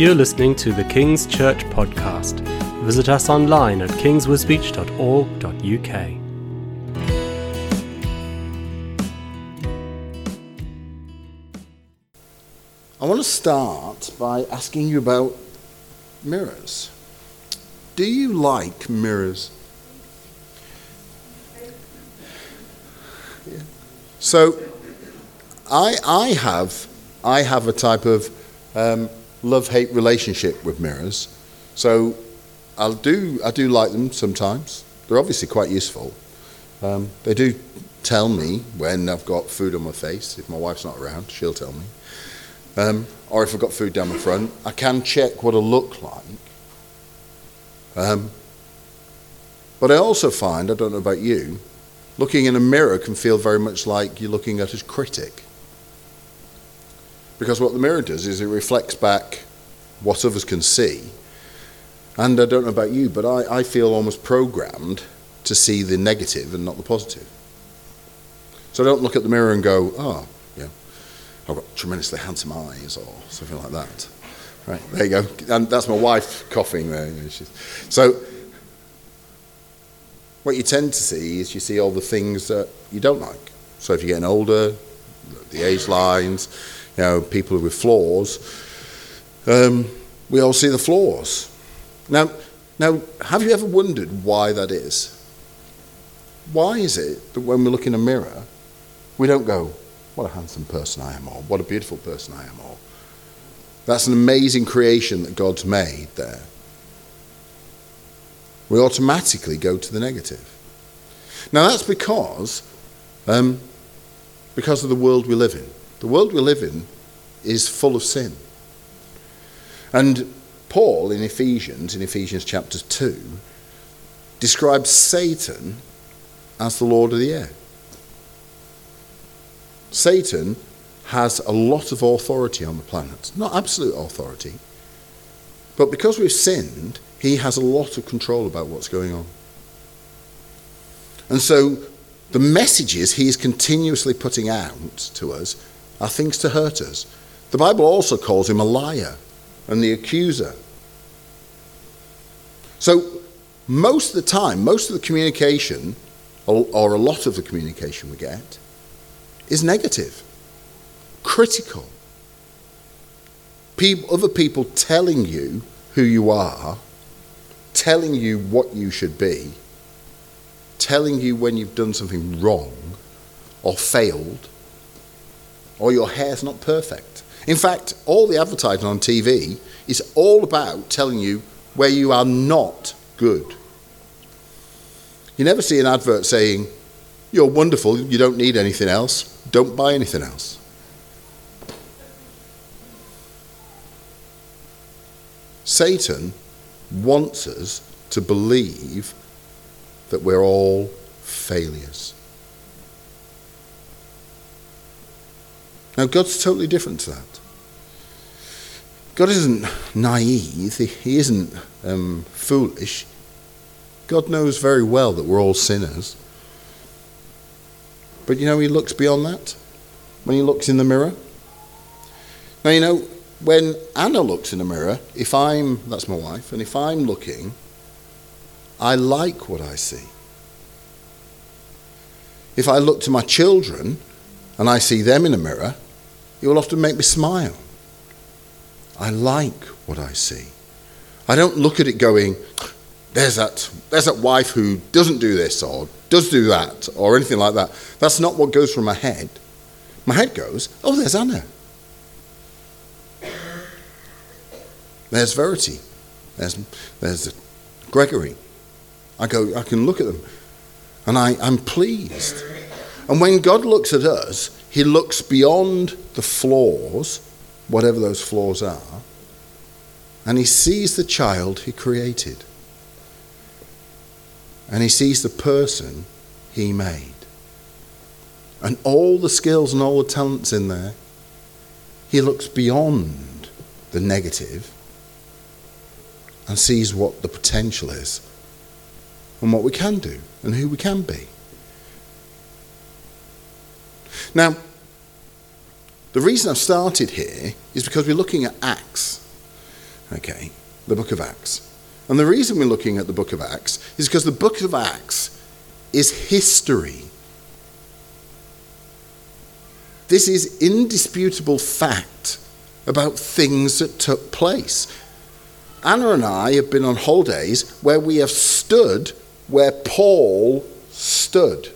You're listening to the King's Church podcast. Visit us online at kingswisbech.org.uk. I want to start by asking you about mirrors. Do you like mirrors? So, I, I have I have a type of um, love hate relationship with mirrors. So, I do I do like them sometimes. They're obviously quite useful. Um, they do tell me when I've got food on my face. If my wife's not around, she'll tell me. Um, or if I've got food down my front, I can check what I look like. Um, but I also find, I don't know about you, looking in a mirror can feel very much like you're looking at a critic. Because what the mirror does is it reflects back what others can see. And I don't know about you, but I, I feel almost programmed to see the negative and not the positive. So I don't look at the mirror and go, oh, yeah, I've got tremendously handsome eyes or something like that. Right, there you go. And that's my wife coughing there. So what you tend to see is you see all the things that you don't like. So if you're getting older, the age lines, you know, people with flaws, um, we all see the flaws. Now, now, have you ever wondered why that is? Why is it that when we look in a mirror, we don't go, what a handsome person I am, or what a beautiful person I am, or that's an amazing creation that God's made there. We automatically go to the negative. Now that's because, um, because of the world we live in. The world we live in is full of sin. And Paul in Ephesians, in Ephesians chapter 2, describes Satan as the Lord of the air. Satan has a lot of authority on the planet. Not absolute authority, but because we've sinned, he has a lot of control about what's going on. And so the messages he is continuously putting out to us are things to hurt us. The Bible also calls him a liar and the accuser. So most of the time, most of the communication, or, a lot of the communication we get, is negative, critical. People, other people telling you who you are, telling you what you should be, telling you when you've done something wrong or failed, or your hair's not perfect. In fact, all the advertising on TV is all about telling you where you are not good. You never see an advert saying, You're wonderful, you don't need anything else, don't buy anything else. Satan wants us to believe that we're all failures. Now, God's totally different to that. God isn't naive, He isn't um, foolish. God knows very well that we're all sinners. But you know, He looks beyond that when He looks in the mirror. Now, you know, when Anna looks in the mirror, if I'm, that's my wife, and if I'm looking, I like what I see. If I look to my children and I see them in a mirror, will often make me smile. I like what I see. I don't look at it going, there's that, there's that wife who doesn't do this or does do that or anything like that. That's not what goes through my head. My head goes, oh, there's Anna. There's Verity. There's, there's Gregory. I go, I can look at them and I, I'm pleased. And when God looks at us, He looks beyond the flaws, whatever those flaws are, and He sees the child He created. And He sees the person He made. And all the skills and all the talents in there, He looks beyond the negative and sees what the potential is and what we can do and who we can be. Now, the reason I've started here is because we're looking at Acts. Okay, the book of Acts. And the reason we're looking at the book of Acts is because the book of Acts is history. This is indisputable fact about things that took place. Anna and I have been on holidays where we have stood where Paul stood.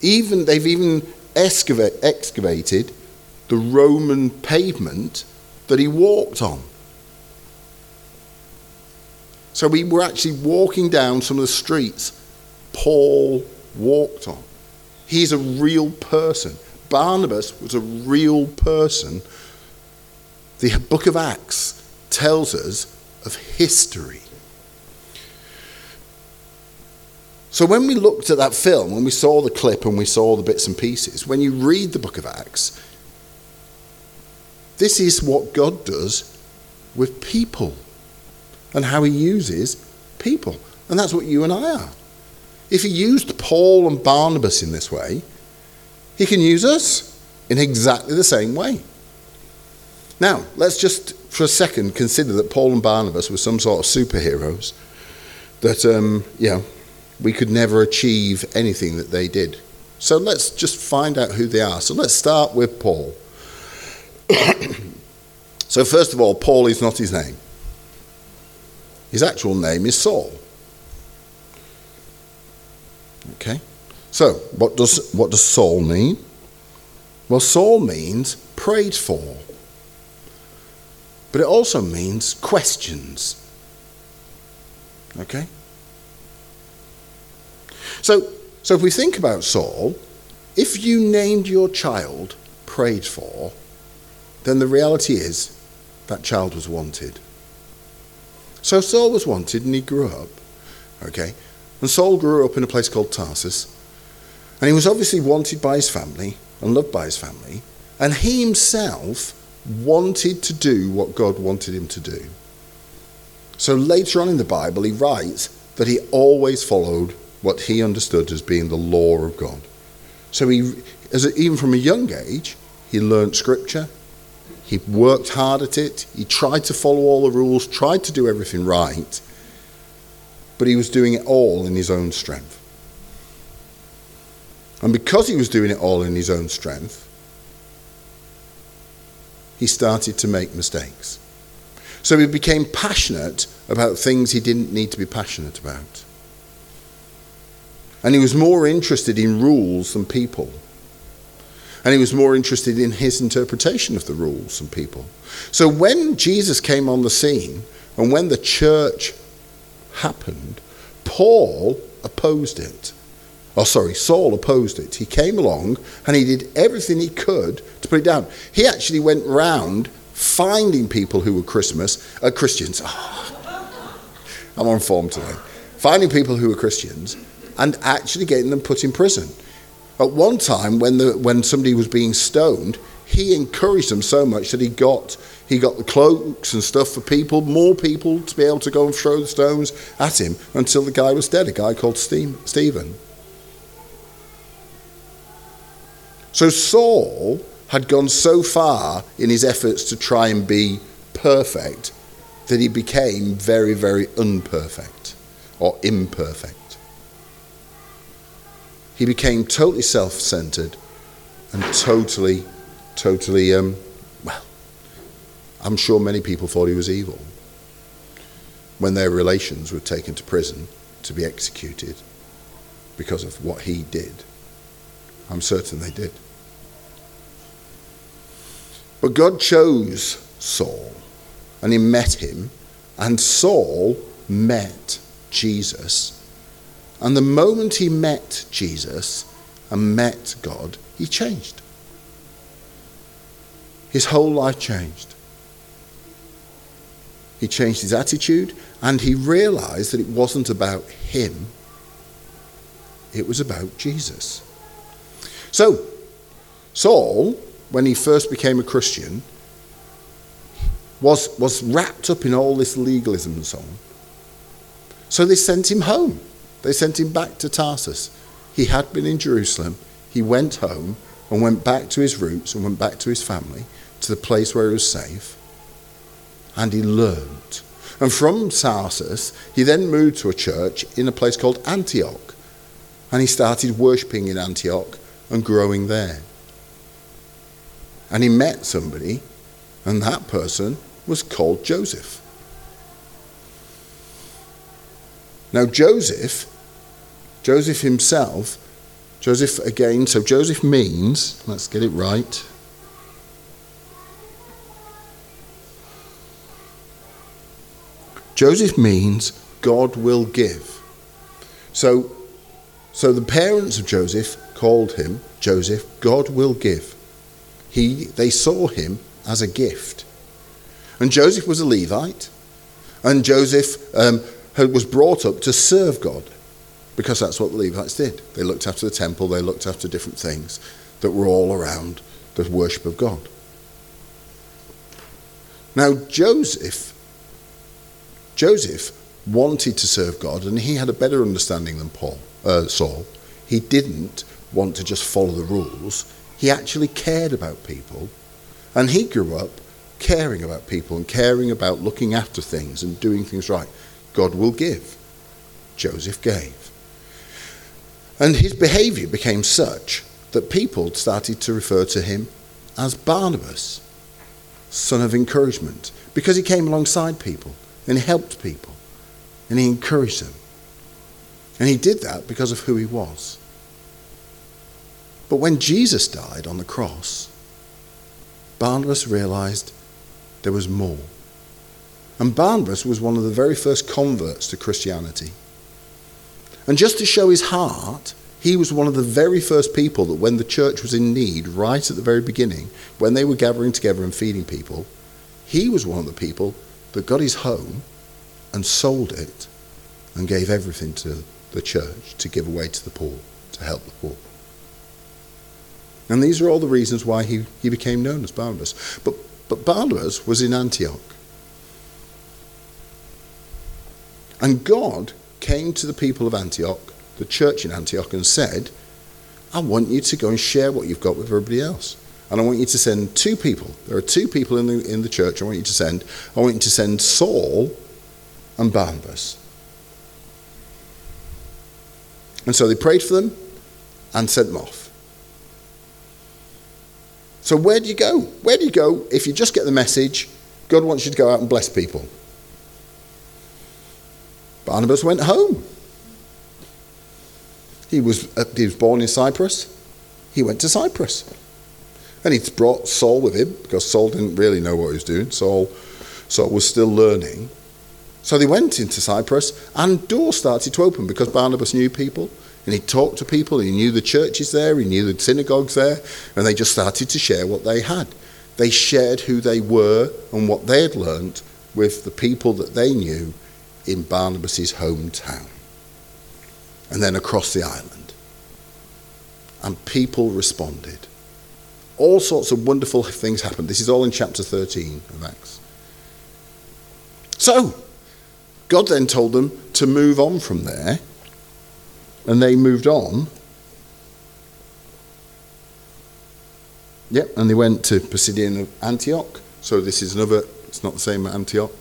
Even they've even excavated the Roman pavement that he walked on. So we were actually walking down some of the streets Paul walked on. He's a real person. Barnabas was a real person. The book of Acts tells us of history. So when we looked at that film, when we saw the clip and we saw the bits and pieces, when you read the book of Acts, this is what God does with people and how he uses people. And that's what you and I are. If he used Paul and Barnabas in this way, he can use us in exactly the same way. Now, let's just for a second consider that Paul and Barnabas were some sort of superheroes, that, um, you know, we could never achieve anything that they did. So let's just find out who they are. So let's start with Paul. so, first of all, Paul is not his name. His actual name is Saul. Okay? So, what does, what does Saul mean? Well, Saul means prayed for, but it also means questions. Okay? So, so if we think about Saul, if you named your child prayed for, then the reality is that child was wanted. So Saul was wanted and he grew up. Okay? And Saul grew up in a place called Tarsus. And he was obviously wanted by his family and loved by his family. And he himself wanted to do what God wanted him to do. So later on in the Bible, he writes that he always followed what he understood as being the law of God. So he, as a, even from a young age, he learnt scripture, he worked hard at it. He tried to follow all the rules, tried to do everything right, but he was doing it all in his own strength. And because he was doing it all in his own strength, he started to make mistakes. So he became passionate about things he didn't need to be passionate about. And he was more interested in rules than people. And he was more interested in his interpretation of the rules than people. So when Jesus came on the scene and when the church happened, Paul opposed it. Oh, sorry, Saul opposed it. He came along and he did everything he could to put it down. He actually went round finding people who were Christmas, uh, Christians. Oh, I'm on form today. Finding people who were Christians and actually getting them put in prison. At one time, when, the, when somebody was being stoned, he encouraged them so much that he got, he got the cloaks and stuff for people, more people to be able to go and throw the stones at him until the guy was dead, a guy called Stephen. So Saul had gone so far in his efforts to try and be perfect that he became very, very unperfect or imperfect. He became totally self centered and totally, totally, um, well, I'm sure many people thought he was evil when their relations were taken to prison to be executed because of what he did. I'm certain they did. But God chose Saul and he met him, and Saul met Jesus and the moment he met Jesus and met God, he changed. His whole life changed. He changed his attitude and he realized that it wasn't about him, it was about Jesus. So, Saul, when he first became a Christian, was, was wrapped up in all this legalism and so on. So they sent him home. They sent him back to Tarsus. He had been in Jerusalem. He went home and went back to his roots and went back to his family, to the place where he was safe. and he learned. And from Tarsus, he then moved to a church in a place called Antioch. And he started worshipping in Antioch and growing there. And he met somebody, and that person was called Joseph. Now, Joseph, Joseph himself, Joseph again, so Joseph means, let's get it right. Joseph means God will give. So, so the parents of Joseph called him Joseph, God will give. He, they saw him as a gift. And Joseph was a Levite, and Joseph um, was brought up to serve God because that's what the Levites did. They looked after the temple, they looked after different things that were all around the worship of God. Now, Joseph, Joseph wanted to serve God, and he had a better understanding than Paul, uh, Saul. He didn't want to just follow the rules. He actually cared about people, and he grew up caring about people and caring about looking after things and doing things right. God will give. Joseph gave. And his behavior became such that people started to refer to him as Barnabas, son of encouragement, because he came alongside people and he helped people and he encouraged them. And he did that because of who he was. But when Jesus died on the cross, Barnabas realized there was more. And Barnabas was one of the very first converts to Christianity. And just to show his heart, he was one of the very first people that when the church was in need, right at the very beginning, when they were gathering together and feeding people, he was one of the people that got his home and sold it and gave everything to the church to give away to the poor, to help the poor. And these are all the reasons why he, he became known as Barnabas. But, but Barnabas was in Antioch. And God came to the people of Antioch, the church in Antioch, and said, I want you to go and share what you've got with everybody else. And I want you to send two people. There are two people in the, in the church I want you to send. I want you to send Saul and Barnabas. And so they prayed for them and sent them off. So, where do you go? Where do you go if you just get the message God wants you to go out and bless people? Barnabas went home. He was, uh, he was born in Cyprus. He went to Cyprus. And he brought Saul with him because Saul didn't really know what he was doing. Saul, Saul was still learning. So they went into Cyprus and doors started to open because Barnabas knew people and he talked to people. He knew the churches there, he knew the synagogues there, and they just started to share what they had. They shared who they were and what they had learnt with the people that they knew in Barnabas' hometown and then across the island. And people responded. All sorts of wonderful things happened. This is all in chapter 13 of Acts. So, God then told them to move on from there, and they moved on. Yep, and they went to Pisidian of Antioch. So, this is another, it's not the same Antioch.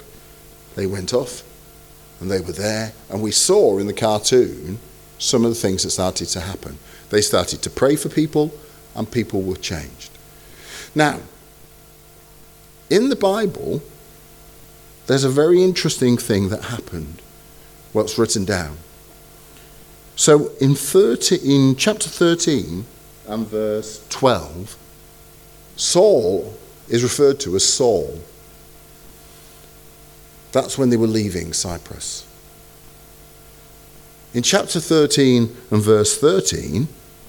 They went off and they were there. And we saw in the cartoon some of the things that started to happen. They started to pray for people, and people were changed. Now, in the Bible, there's a very interesting thing that happened. What's written down. So in 30, in chapter 13 and verse 12, Saul is referred to as Saul. That's when they were leaving Cyprus. In chapter 13 and verse 13,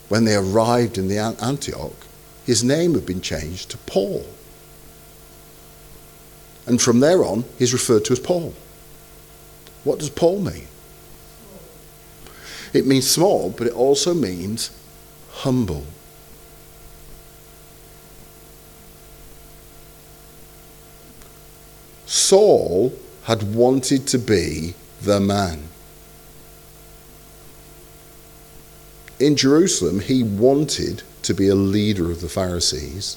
when they arrived in the Antioch, his name had been changed to Paul. And from there on, he's referred to as Paul. What does Paul mean? It means small, but it also means humble. Saul had wanted to be the man. In Jerusalem, he wanted to be a leader of the Pharisees.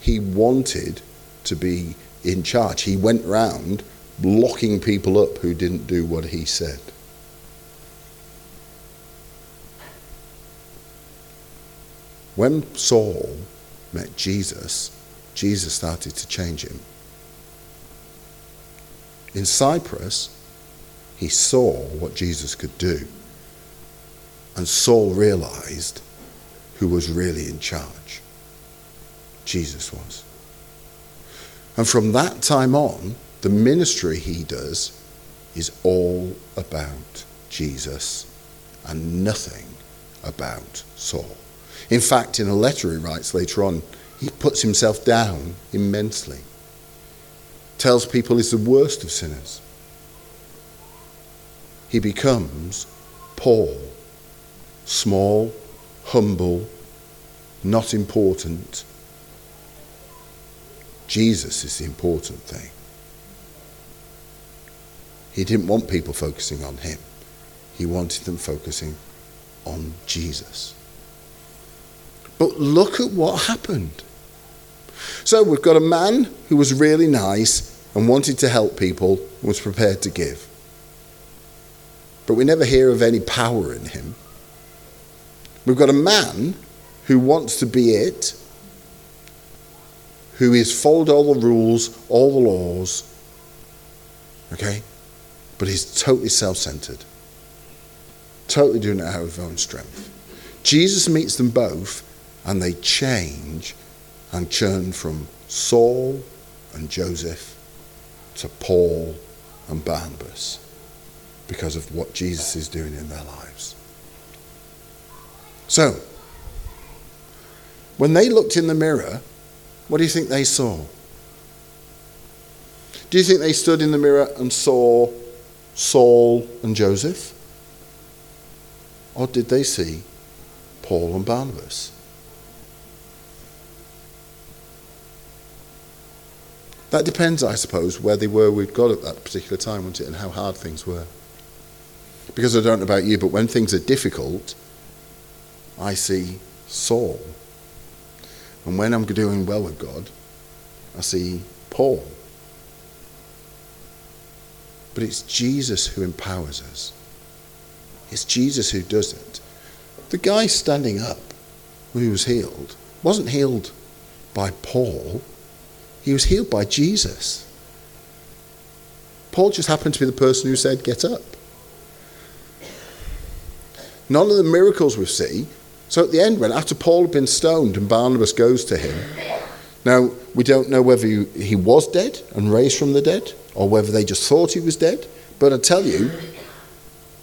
He wanted to be in charge. He went round locking people up who didn't do what he said. When Saul met Jesus, Jesus started to change him. In Cyprus, he saw what Jesus could do. And Saul realized who was really in charge. Jesus was. And from that time on, the ministry he does is all about Jesus and nothing about Saul. In fact, in a letter he writes later on, he puts himself down immensely. Tells people he's the worst of sinners. He becomes Paul, small, humble, not important. Jesus is the important thing. He didn't want people focusing on him, he wanted them focusing on Jesus. But look at what happened. So we've got a man who was really nice and wanted to help people and was prepared to give. But we never hear of any power in him. We've got a man who wants to be it, who has followed all the rules, all the laws, okay? But he's totally self centered, totally doing it out of his own strength. Jesus meets them both and they change and turn from Saul and Joseph to Paul and Barnabas because of what Jesus is doing in their lives. So, when they looked in the mirror, what do you think they saw? Do you think they stood in the mirror and saw Saul and Joseph? Or did they see Paul and Barnabas? That depends, I suppose, where they were with God at that particular time, wouldn't it, and how hard things were. Because I don't know about you, but when things are difficult, I see Saul. And when I'm doing well with God, I see Paul. But it's Jesus who empowers us. It's Jesus who does it. The guy standing up who was healed wasn't healed by Paul, he was healed by Jesus. Paul just happened to be the person who said, Get up. None of the miracles we see. So at the end, when after Paul had been stoned and Barnabas goes to him, now we don't know whether he, was dead and raised from the dead or whether they just thought he was dead. But I tell you,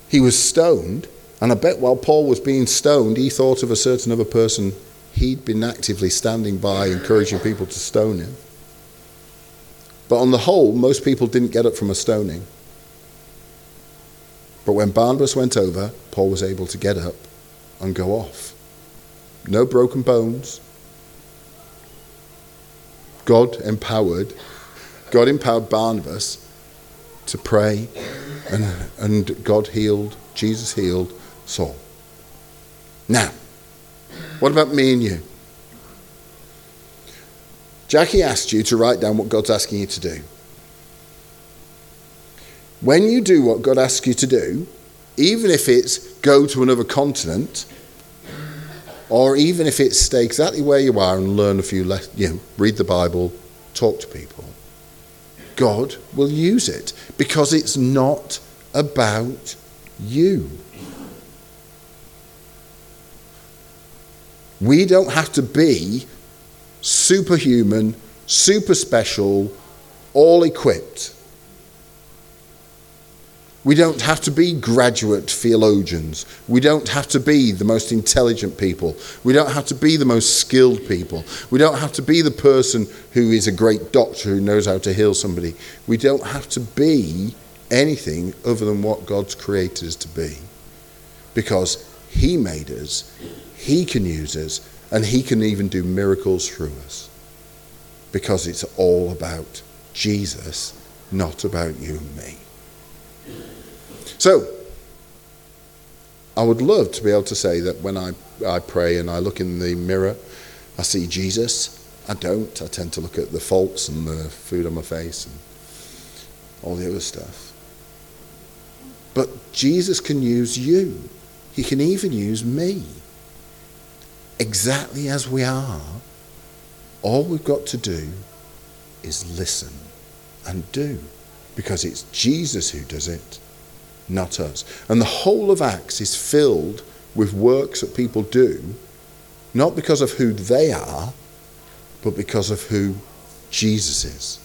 he was stoned, and I bet while Paul was being stoned, he thought of a certain other person he'd been actively standing by, encouraging people to stone him. But on the whole, most people didn't get up from a stoning. But when Barnabas went over, Paul was able to get up and go off. No broken bones. God empowered, God empowered Barnabas to pray, and, and God healed, Jesus healed Saul. Now, what about me and you? Jackie asked you to write down what God's asking you to do. When you do what God asks you to do, even if it's go to another continent, or even if it's stay exactly where you are and learn a few lessons, you know, read the Bible, talk to people, God will use it because it's not about you. We don't have to be superhuman, super special, all equipped. We don't have to be graduate theologians. We don't have to be the most intelligent people. We don't have to be the most skilled people. We don't have to be the person who is a great doctor who knows how to heal somebody. We don't have to be anything other than what God's created us to be. Because He made us, He can use us, and He can even do miracles through us because it's all about Jesus, not about you and me. So, I would love to be able to say that when I, I pray and I look in the mirror, I see Jesus I don't. I tend to look at the faults and the food on my face and all the other stuff. But Jesus can use you. He can even use me. Exactly as we are. All we've got to do is listen and do. Because it's Jesus who does it, not us. And the whole of Acts is filled with works that people do, not because of who they are, but because of who Jesus is.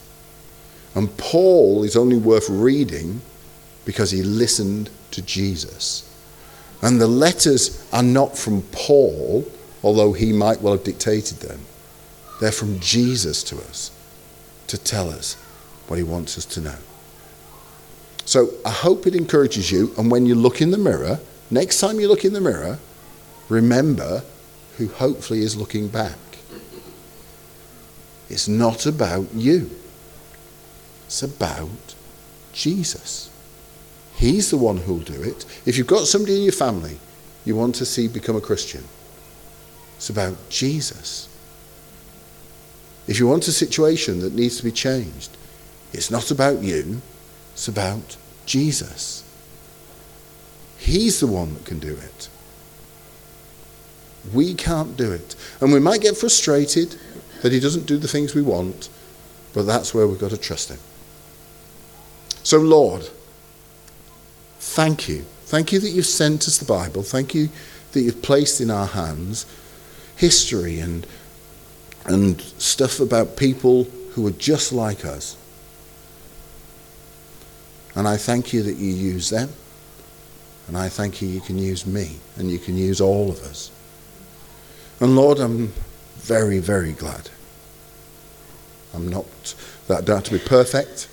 And Paul is only worth reading because he listened to Jesus. And the letters are not from Paul, although he might well have dictated them. They're from Jesus to us to tell us what he wants us to know. So I hope it encourages you. And when you look in the mirror, next time you look in the mirror, remember who hopefully is looking back. It's not about you, it's about Jesus. He's the one who'll do it. If you've got somebody in your family you want to see become a Christian, it's about Jesus. If you want a situation that needs to be changed, it's not about you, it's about Jesus. He's the one that can do it. We can't do it. And we might get frustrated that He doesn't do the things we want, but that's where we've got to trust Him. So, Lord, thank you. Thank you that you've sent us the Bible. Thank you that you've placed in our hands history and, and stuff about people who are just like us. And I thank you that you use them. And I thank you you can use me and you can use all of us. And Lord, I'm very, very glad. I'm not, that I don't have to be perfect.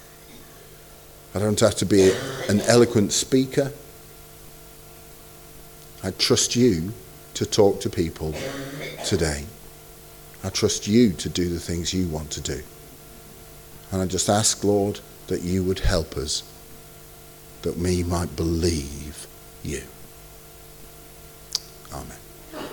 I don't have to be an eloquent speaker. I trust you to talk to people today. I trust you to do the things you want to do. And I just ask, Lord, that you would help us, that we might believe you. Amen.